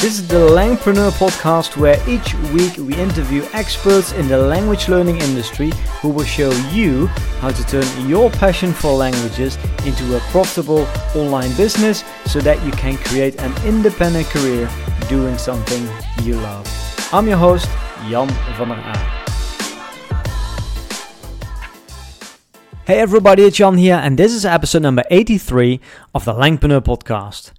This is the Langpreneur podcast where each week we interview experts in the language learning industry who will show you how to turn your passion for languages into a profitable online business so that you can create an independent career doing something you love. I'm your host, Jan van der Aa. Hey everybody, it's Jan here, and this is episode number 83 of the Langpreneur podcast.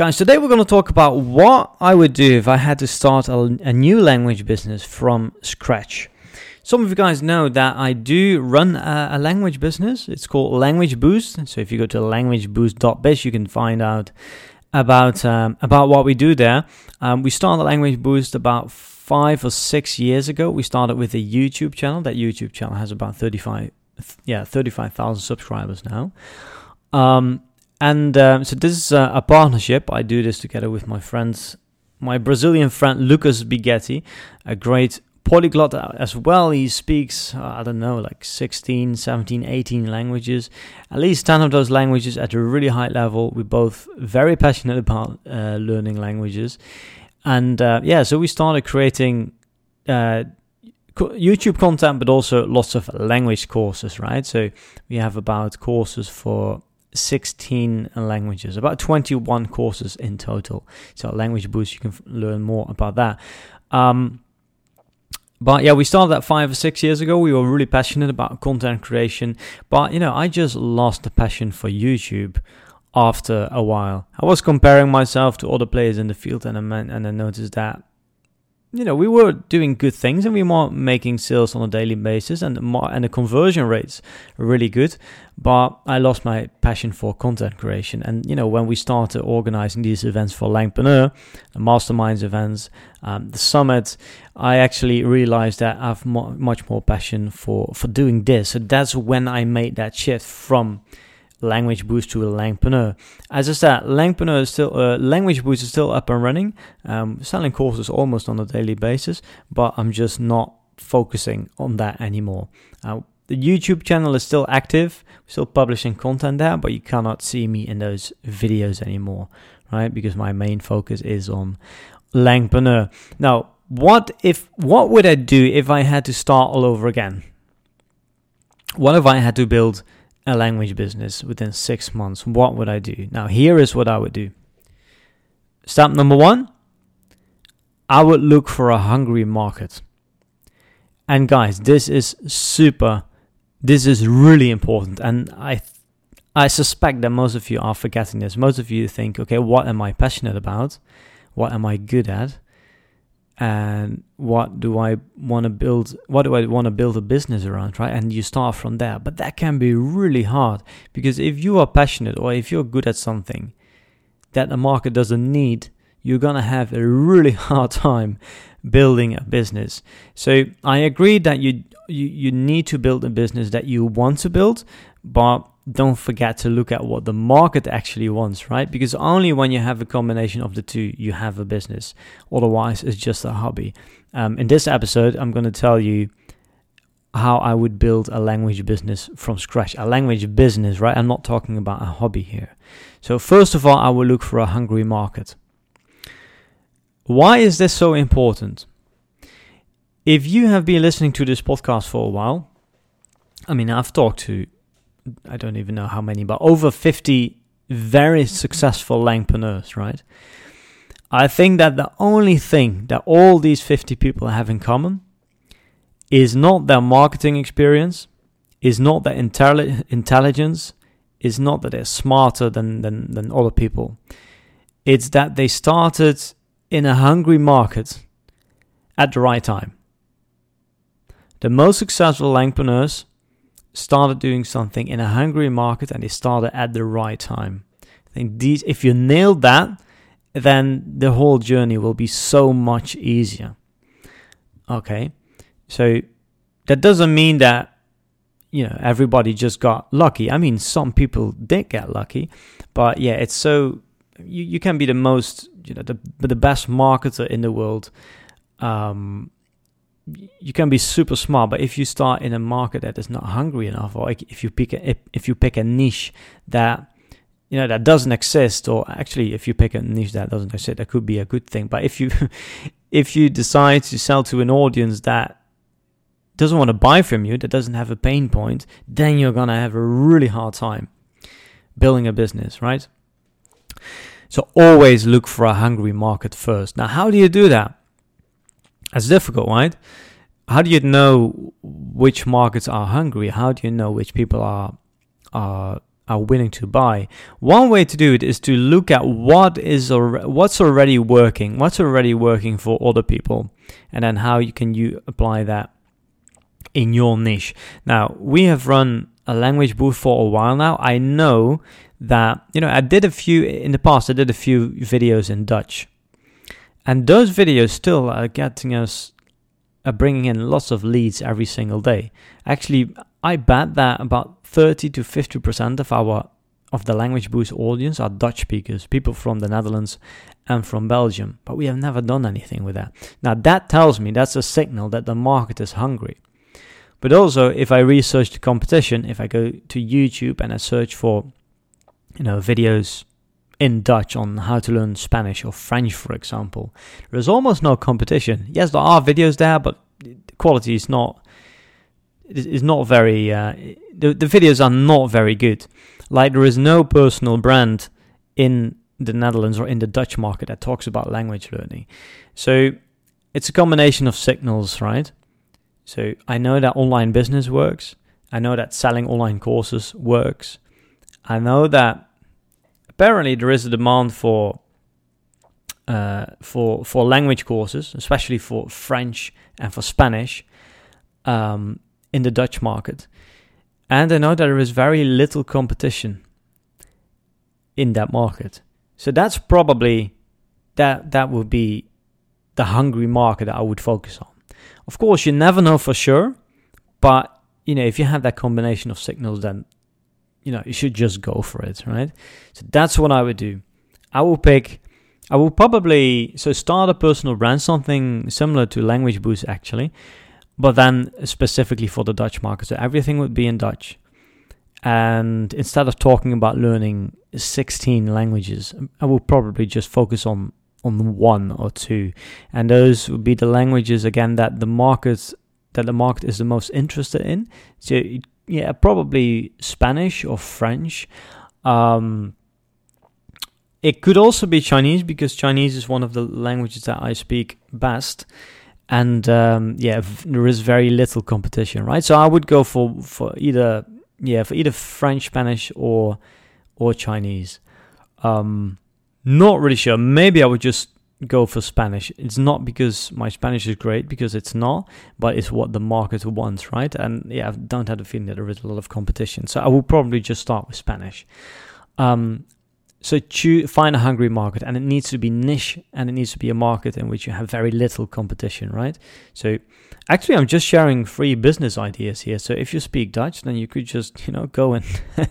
Guys, today we're going to talk about what I would do if I had to start a, a, new language business from scratch. Some of you guys know that I do run a, a language business. It's called Language Boost. So if you go to languageboost.biz, you can find out about um, about what we do there. Um, we started Language Boost about five or six years ago. We started with a YouTube channel. That YouTube channel has about 35, yeah, 35,000 subscribers now. Um, and um, so this is a, a, partnership. I do this together with my friends, my Brazilian friend Lucas Bighetti, a great polyglot as well. He speaks, uh, I don't know, like 16, 17, 18 languages, at least 10 of those languages at a really high level. We're both very passionate about uh, learning languages. And uh, yeah, so we started creating uh, YouTube content, but also lots of language courses, right? So we have about courses for 16 languages, about 21 courses in total. So, Language Boost, you can f- learn more about that. Um, but yeah, we started that five or six years ago. We were really passionate about content creation, but you know, I just lost the passion for YouTube after a while. I was comparing myself to other players in the field, and I meant, and I noticed that you know, we were doing good things and we were making sales on a daily basis and the, and the conversion rates were really good. But I lost my passion for content creation. And, you know, when we started organizing these events for Langpreneur, the masterminds events, um, the summit, I actually realized that I have mo- much more passion for, for doing this. So that's when I made that shift from Language Boost to Langpreneur. As I said, Langpreneur is still uh, Language Boost is still up and running, um, selling courses almost on a daily basis, but I'm just not focusing on that anymore. Uh, the YouTube channel is still active, still publishing content there, but you cannot see me in those videos anymore, right? Because my main focus is on Langpreneur. Now, what if what would I do if I had to start all over again? What if I had to build a language business within six months, what would I do? Now, here is what I would do. Step number one I would look for a hungry market. And guys, this is super, this is really important. And I, I suspect that most of you are forgetting this. Most of you think, okay, what am I passionate about? What am I good at? And what do I want to build? What do I want to build a business around, right? And you start from there. But that can be really hard because if you are passionate or if you're good at something that the market doesn't need, you're gonna have a really hard time building a business. So I agree that you you, you need to build a business that you want to build, but don't forget to look at what the market actually wants, right? Because only when you have a combination of the two, you have a business. Otherwise, it's just a hobby. Um, in this episode, I'm going to tell you how I would build a language business from scratch. A language business, right? I'm not talking about a hobby here. So, first of all, I will look for a hungry market. Why is this so important? If you have been listening to this podcast for a while, I mean, I've talked to I don't even know how many, but over 50 very successful Langpreneurs, right? I think that the only thing that all these 50 people have in common is not their marketing experience, is not their intelli- intelligence, is not that they're smarter than, than, than other people. It's that they started in a hungry market at the right time. The most successful Langpreneurs started doing something in a hungry market and they started at the right time. I think these, if you nail that, then the whole journey will be so much easier. Okay, so that doesn't mean that you know everybody just got lucky. I mean, some people did get lucky, but yeah, it's so you, you can be the most you know the the best marketer in the world. Um, you can be super smart, but if you start in a market that is not hungry enough, or if you pick a, if you pick a niche that you know that doesn't exist or actually if you pick a niche that doesn't exist that could be a good thing. But if you if you decide to sell to an audience that doesn't want to buy from you that doesn't have a pain point then you're to have a really hard time building a business right? So always look for a hungry market first. Now how do you do that it's difficult right how do you know which markets are hungry how do you know which people are are are willing to buy. One way to do it is to look at what is or what's already working, what's already working for other people, and then how you can you apply that in your niche. Now, we have run a Language Boost for a while now. I know that, you know, I did a few in the past, I did a few videos in Dutch. And those videos still are getting us, are bringing in lots of leads every single day. Actually, I bet that about 30 to 50% of our of the language boost audience are Dutch speakers, people from the Netherlands and from Belgium, but we have never done anything with that. Now that tells me that's a signal that the market is hungry. But also if I research the competition, if I go to YouTube and I search for you know videos in Dutch on how to learn Spanish or French for example, there is almost no competition. Yes, there are videos there, but the quality is not is not very uh, the, the videos are not very good. Like there is no personal brand in the Netherlands or in the Dutch market that talks about language learning. So it's a combination of signals right? So I know that online business works. I know that selling online courses works. I know that apparently there is a demand for uh, for for language courses especially for French and for Spanish um, in the Dutch market. And I know that there is very little competition in that market. So that's probably that that would be the hungry market that I would focus on. Of course, you never know for sure, but you know, if you have that combination of signals then you know, you should just go for it, right? So that's what I would do. I will pick I will probably so start a personal brand, something similar to Language Boost actually, but then specifically for the Dutch market. So everything would be in Dutch. And instead of talking about learning 16 languages, I will probably just focus on on one or two. And those would be the languages again that the market that the market is the most interested in. So yeah, probably Spanish or French. Um, it could also be Chinese because Chinese is one of the languages that I speak best and um, yeah, there is very little competition, right? So I would go for for either yeah for either French, Spanish, or or Chinese. Um, not really sure. Maybe I would just go for Spanish. It's not because my Spanish is great, because it's not, but it's what the market wants, right? And yeah, I don't have the feeling that there is a lot of competition. So I will probably just start with Spanish. Um, so choose, find a hungry market, and it needs to be niche, and it needs to be a market in which you have very little competition, right? So, actually, I'm just sharing free business ideas here. So if you speak Dutch, then you could just, you know, go and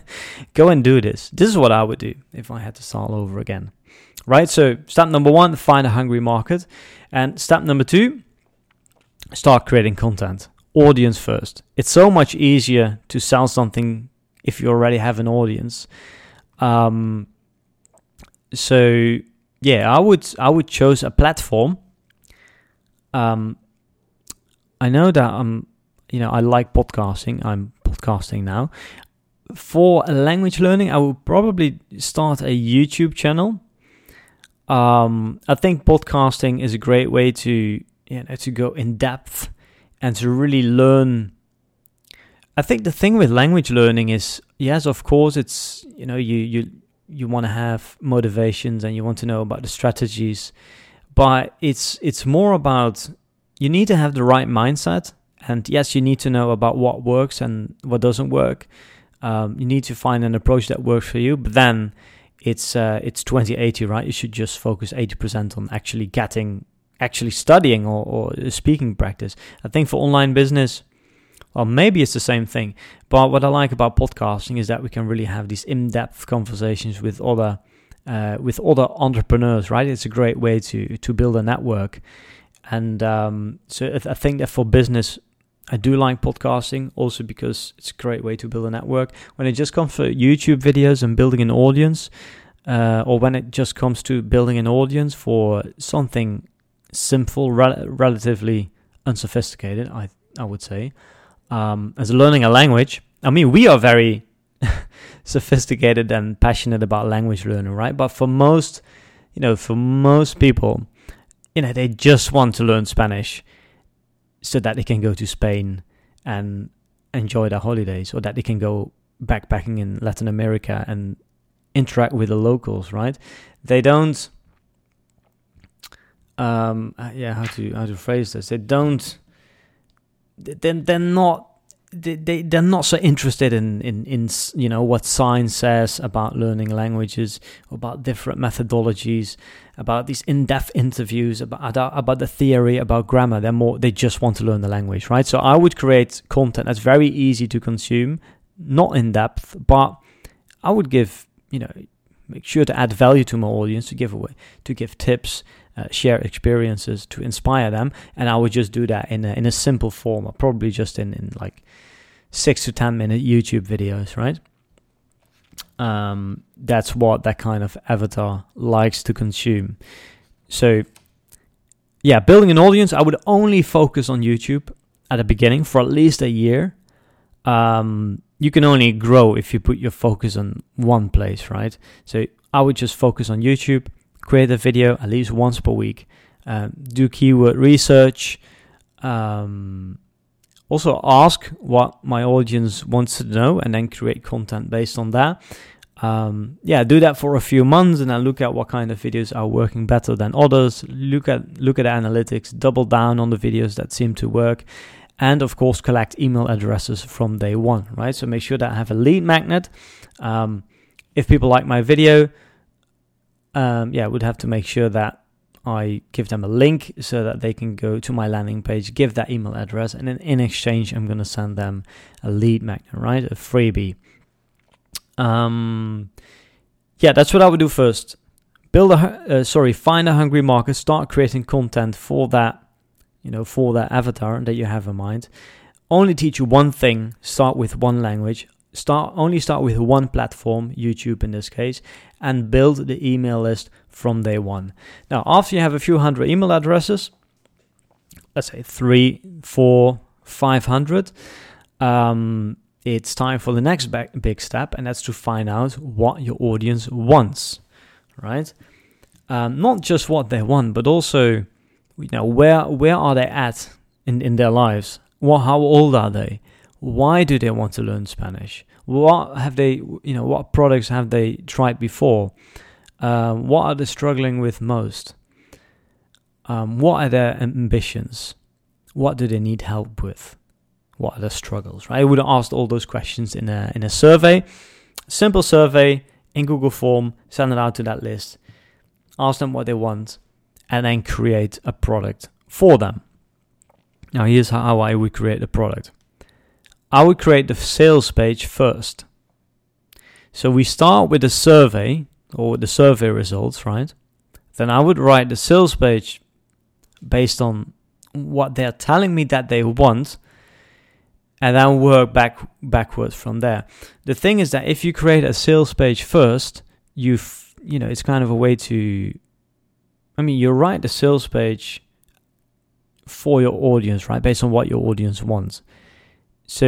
go and do this. This is what I would do if I had to start over again, right? So step number one: find a hungry market, and step number two: start creating content. Audience first. It's so much easier to sell something if you already have an audience. Um, so yeah, I would I would choose a platform. Um, I know that I'm, you know, I like podcasting. I'm podcasting now. For language learning, I will probably start a YouTube channel. Um, I think podcasting is a great way to you know to go in depth and to really learn. I think the thing with language learning is yes, of course, it's you know you you you want to have motivations and you want to know about the strategies but it's it's more about you need to have the right mindset and yes you need to know about what works and what doesn't work um, you need to find an approach that works for you but then it's uh, it's 2080 right you should just focus 80% on actually getting actually studying or, or speaking practice i think for online business well, maybe it's the same thing. But what I like about podcasting is that we can really have these in-depth conversations with other uh, with other entrepreneurs. Right? It's a great way to to build a network. And um, so I think that for business, I do like podcasting also because it's a great way to build a network. When it just comes to YouTube videos and building an audience, uh, or when it just comes to building an audience for something simple, rel- relatively unsophisticated, I I would say, um, as learning a language. I mean, we are very sophisticated and passionate about language learning, right? But for most, you know, for most people, you know, they just want to learn Spanish so that they can go to Spain and enjoy their holidays, or that they can go backpacking in Latin America and interact with the locals, right? They don't. Um, uh, yeah, how to how to phrase this? They don't. Then they're not they, they they're not so interested in, in in you know what science says about learning languages about different methodologies about these in-depth interviews about about the theory about grammar. They're more they just want to learn the language right? So i would create content that's very easy to consume not in depth but i would give you know make sure to add value to my audience to give away to give tips uh, share experiences to inspire them. And i would just do that in a, in a simple form probably just in, in like six to ten minute youtube videos right? Um, that's what that kind of avatar likes to consume. So yeah building an audience i would only focus on youtube at the beginning for at least a year. Um, you can only grow if you put your focus on one place right? So i would just focus on youtube create a video at least once per week. Um, do keyword research. Um, also, ask what my audience wants to know and then create content based on that. Um, yeah, do that for a few months and then look at what kind of videos are working better than others. Look at look at analytics, double down on the videos that seem to work, and of course collect email addresses from day one. Right, so make sure that I have a lead magnet. Um, if people like my video, um, yeah, would have to make sure that I give them a link so that they can go to my landing page, give that email address, and then in exchange, I'm going to send them a lead magnet, right? A freebie. Um, yeah, that's what I would do first. Build a, uh, sorry, find a hungry market, start creating content for that, you know, for that avatar that you have in mind. Only teach you one thing, start with one language, start only start with one platform, YouTube in this case, and build the email list from day one. Now, after you have a few hundred email addresses, let's say three, four, five hundred, um, it's time for the next big step, and that's to find out what your audience wants, right? Um, not just what they want, but also, you know, where where are they at in, in their lives? What, how old are they? Why do they want to learn Spanish? What have they, you know, what products have they tried before? Um, what are they struggling with most? Um, what are their ambitions? What do they need help with? What are their struggles? Right? I would have asked all those questions in a in a survey, simple survey in Google Form. Send it out to that list. Ask them what they want, and then create a product for them. Now, here's how I would create a product. I would create the sales page first. So we start with the survey or the survey results, right? Then I would write the sales page based on what they're telling me that they want and then work back backwards from there. The thing is that if you create a sales page first, you you know, it's kind of a way to I mean, you write the sales page for your audience, right? Based on what your audience wants. So,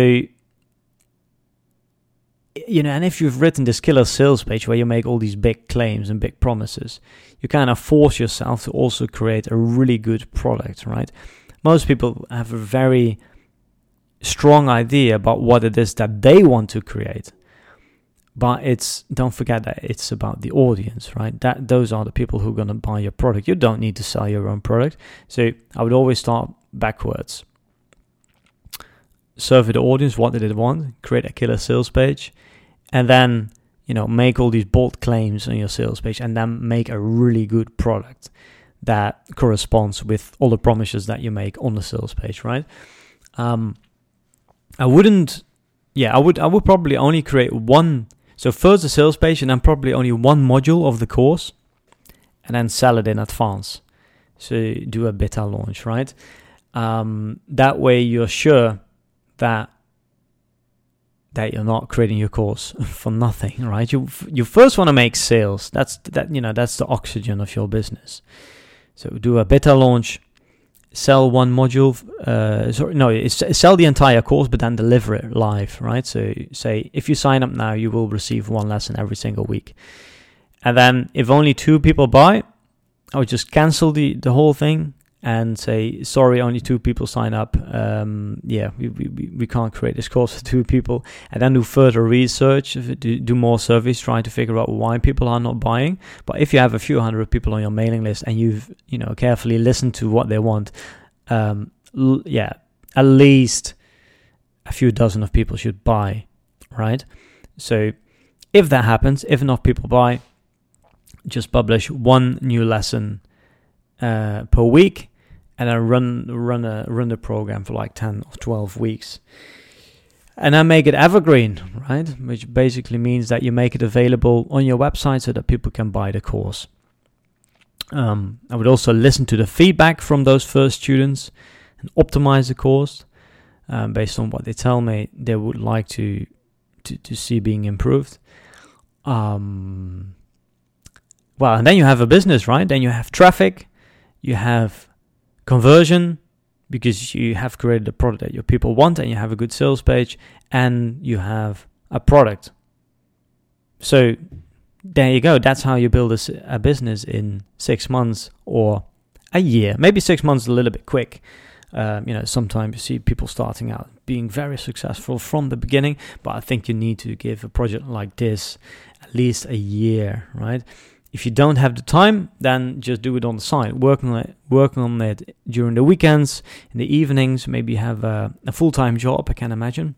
you know, and if you've written this killer sales page where you make all these big claims and big promises, you kind of force yourself to also create a really good product, right? Most people have a very strong idea about what it is that they want to create. But it's don't forget that it's about the audience, right? That those are the people who are going to buy your product. You don't need to sell your own product. So I would always start backwards survey the audience what did they want create a killer sales page and then you know make all these bold claims on your sales page and then make a really good product that corresponds with all the promises that you make on the sales page right? Um, i wouldn't yeah i would i would probably only create one so first the sales page and then probably only one module of the course and then sell it in advance so do a beta launch right? Um, that way you're sure that that you're not creating your course for nothing, right? You you first want to make sales. That's that you know that's the oxygen of your business. So do a beta launch, sell one module. Uh, sorry, no, sell the entire course, but then deliver it live, right? So say if you sign up now, you will receive one lesson every single week, and then if only two people buy, I would just cancel the the whole thing and say sorry only two people sign up. Um, yeah we, we, we can't create this course for two people. And then do further research do, do more surveys trying to figure out why people are not buying. But if you have a few hundred people on your mailing list and you've you know carefully listened to what they want um, l- yeah at least a few dozen of people should buy right? So if that happens if enough people buy just publish one new lesson uh, per week and I run run a run the program for like ten or twelve weeks. And I make it evergreen, right? Which basically means that you make it available on your website so that people can buy the course. Um, I would also listen to the feedback from those first students and optimize the course um, based on what they tell me they would like to to, to see being improved. Um, well, and then you have a business, right? Then you have traffic, you have conversion because you have created a product that your people want and you have a good sales page and you have a product. So there you go. That's how you build a, a business in six months or a year. Maybe six months is a little bit quick. Um, you know, sometimes you see people starting out being very successful from the beginning, but I think you need to give a project like this at least a year, right? If you don't have the time, then just do it on the side. Working on it, work on it during the weekends, in the evenings. Maybe have a, a full-time job. I can imagine.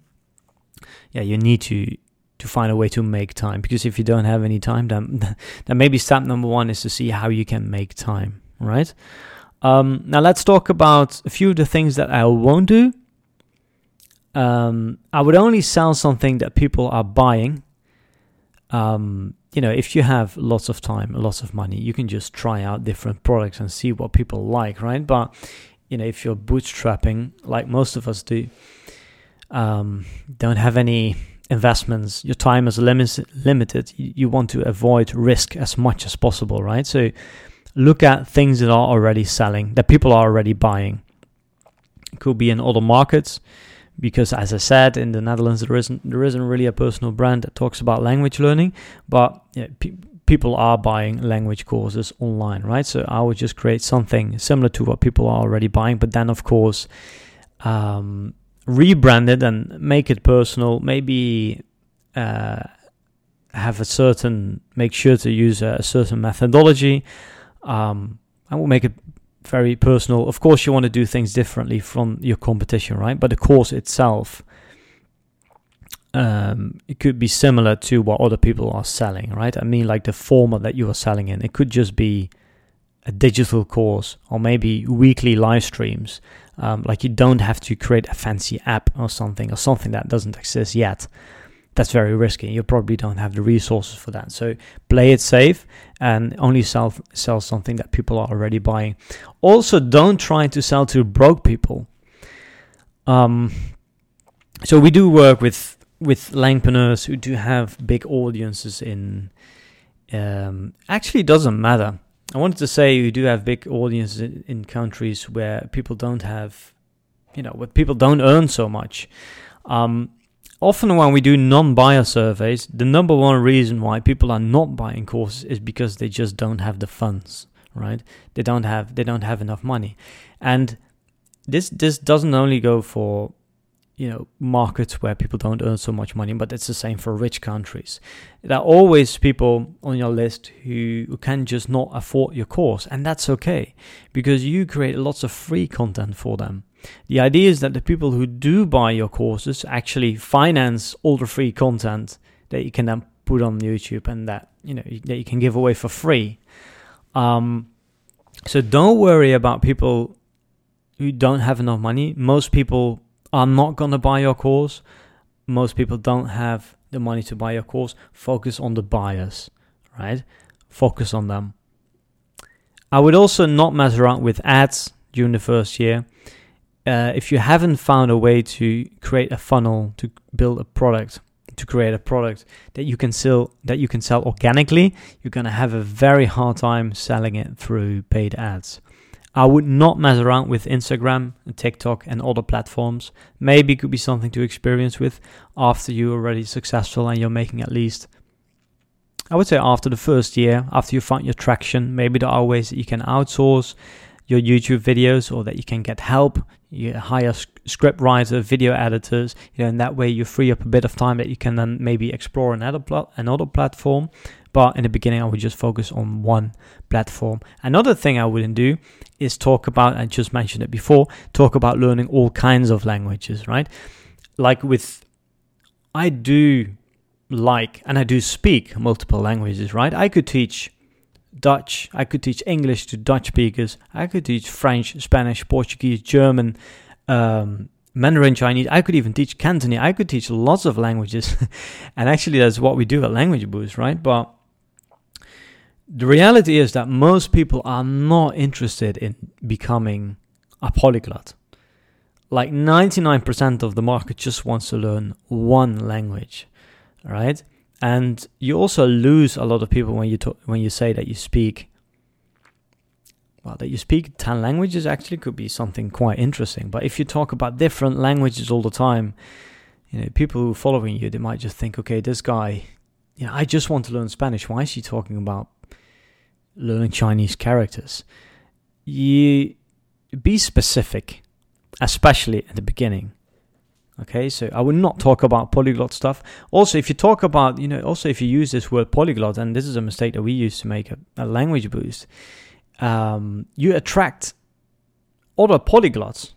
Yeah, you need to to find a way to make time because if you don't have any time, then then maybe step number one is to see how you can make time. Right. Um, now let's talk about a few of the things that I won't do. Um, I would only sell something that people are buying. Um, you know, if you have lots of time, lots of money, you can just try out different products and see what people like, right? But you know, if you're bootstrapping, like most of us do, um, don't have any investments, your time is lim- limited. You want to avoid risk as much as possible, right? So look at things that are already selling, that people are already buying. It could be in other markets because as I said in the Netherlands there isn't there isn't really a personal brand that talks about language learning, but pe- people are buying language courses online, right? So I would just create something similar to what people are already buying, but then of course um, rebrand it and make it personal. Maybe uh, have a certain make sure to use a, a certain methodology. Um, I will make it very personal. Of course, you want to do things differently from your competition, right? But the course itself, um, it could be similar to what other people are selling, right? I mean, like the format that you are selling in. It could just be a digital course or maybe weekly live streams. Um, like you don't have to create a fancy app or something or something that doesn't exist yet that's very risky. You probably don't have the resources for that. So play it safe and only sell sell something that people are already buying. Also, don't try to sell to broke people. Um, so we do work with with langpreneurs who do have big audiences in. Um, actually, doesn't matter. I wanted to say you do have big audiences in, in countries where people don't have, you know, where people don't earn so much. Um, often when we do non-buyer surveys, the number one reason why people are not buying courses is because they just don't have the funds, right? They don't have they don't have enough money. And this this doesn't only go for you know markets where people don't earn so much money but it's the same for rich countries there are always people on your list who, who can just not afford your course and that's okay because you create lots of free content for them the idea is that the people who do buy your courses actually finance all the free content that you can then put on YouTube and that you know that you can give away for free. Um, so don't worry about people who don't have enough money. Most people are not gonna buy your course. Most people don't have the money to buy your course. Focus on the buyers, right? Focus on them. I would also not mess around with ads during the first year uh, if you haven't found a way to create a funnel to build a product, to create a product that you can sell that you can sell organically, you're gonna have a very hard time selling it through paid ads. I would not mess around with Instagram, and TikTok, and other platforms. Maybe it could be something to experience with after you're already successful and you're making at least, I would say, after the first year, after you find your traction. Maybe there are ways that you can outsource your YouTube videos or that you can get help. You hire script writer, video editors, you know, and that way you free up a bit of time that you can then maybe explore another, pl- another platform. But in the beginning, I would just focus on one platform. Another thing I wouldn't do is talk about, I just mentioned it before, talk about learning all kinds of languages, right? Like with, I do like and I do speak multiple languages, right? I could teach Dutch, I could teach English to Dutch speakers, I could teach French, Spanish, Portuguese, German, um, Mandarin Chinese. I could even teach Cantonese. I could teach lots of languages. and actually, that's what we do at Language Boost, right? But the reality is that most people are not interested in becoming a polyglot. Like 99% of the market just wants to learn one language, right? And you also lose a lot of people when you talk, when you say that you speak well, that you speak 10 languages actually could be something quite interesting. But if you talk about different languages all the time, you know, people who are following you, they might just think, okay, this guy, you know, I just want to learn Spanish. Why is he talking about learning Chinese characters. You be specific, especially at the beginning. Okay, so I will not talk about polyglot stuff. Also, if you talk about, you know, also if you use this word polyglot, and this is a mistake that we use to make a, a language boost, um, you attract other polyglots.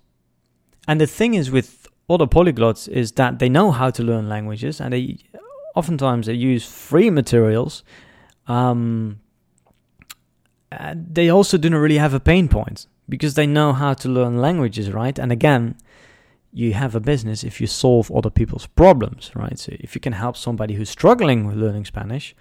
And the thing is with other polyglots is that they know how to learn languages, and they oftentimes they use free materials um, they also do not really have a pain point because they know how to learn languages, right? And again, you have a business if you solve other people's problems, right? So if you can help somebody who's struggling with learning Spanish,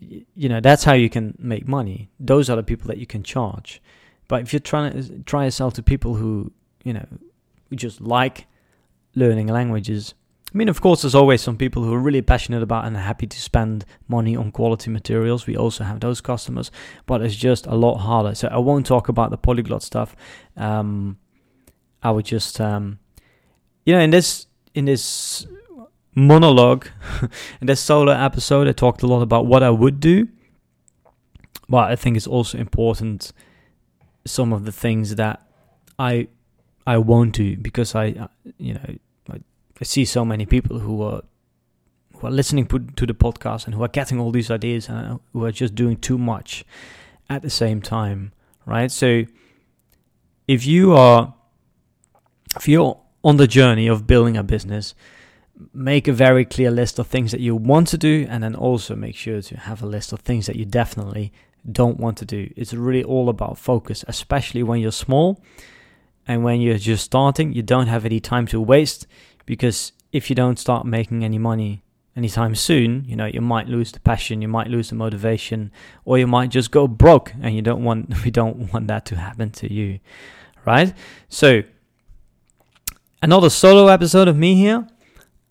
you know that's how you can make money. Those are the people that you can charge. But if you're trying to try to sell to people who you know who just like learning languages, I mean, of course, there's always some people who are really passionate about and happy to spend money on quality materials. We also have those customers, but it's just a lot harder. So I won't talk about the polyglot stuff. Um, I would just, um, you know, in this in this monologue, in this solo episode, I talked a lot about what I would do. But I think it's also important some of the things that I I won't do because I, you know, I see so many people who are who are listening to the podcast and who are getting all these ideas and who are just doing too much at the same time, right? So if you are if you're on the journey of building a business, make a very clear list of things that you want to do and then also make sure to have a list of things that you definitely don't want to do. It's really all about focus, especially when you're small and when you're just starting, you don't have any time to waste because if you don't start making any money anytime soon, you know, you might lose the passion, you might lose the motivation, or you might just go broke and you don't want we don't want that to happen to you. Right? So another solo episode of me here.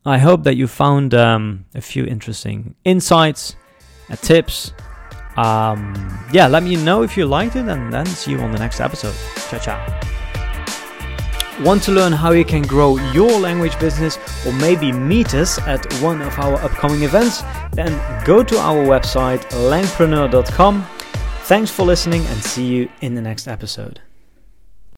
I hope that you found um, a few interesting insights, uh, tips. Um, yeah, let me know if you liked it, and then see you on the next episode. Ciao, ciao. Want to learn how you can grow your language business or maybe meet us at one of our upcoming events? Then go to our website langpreneur.com. Thanks for listening and see you in the next episode.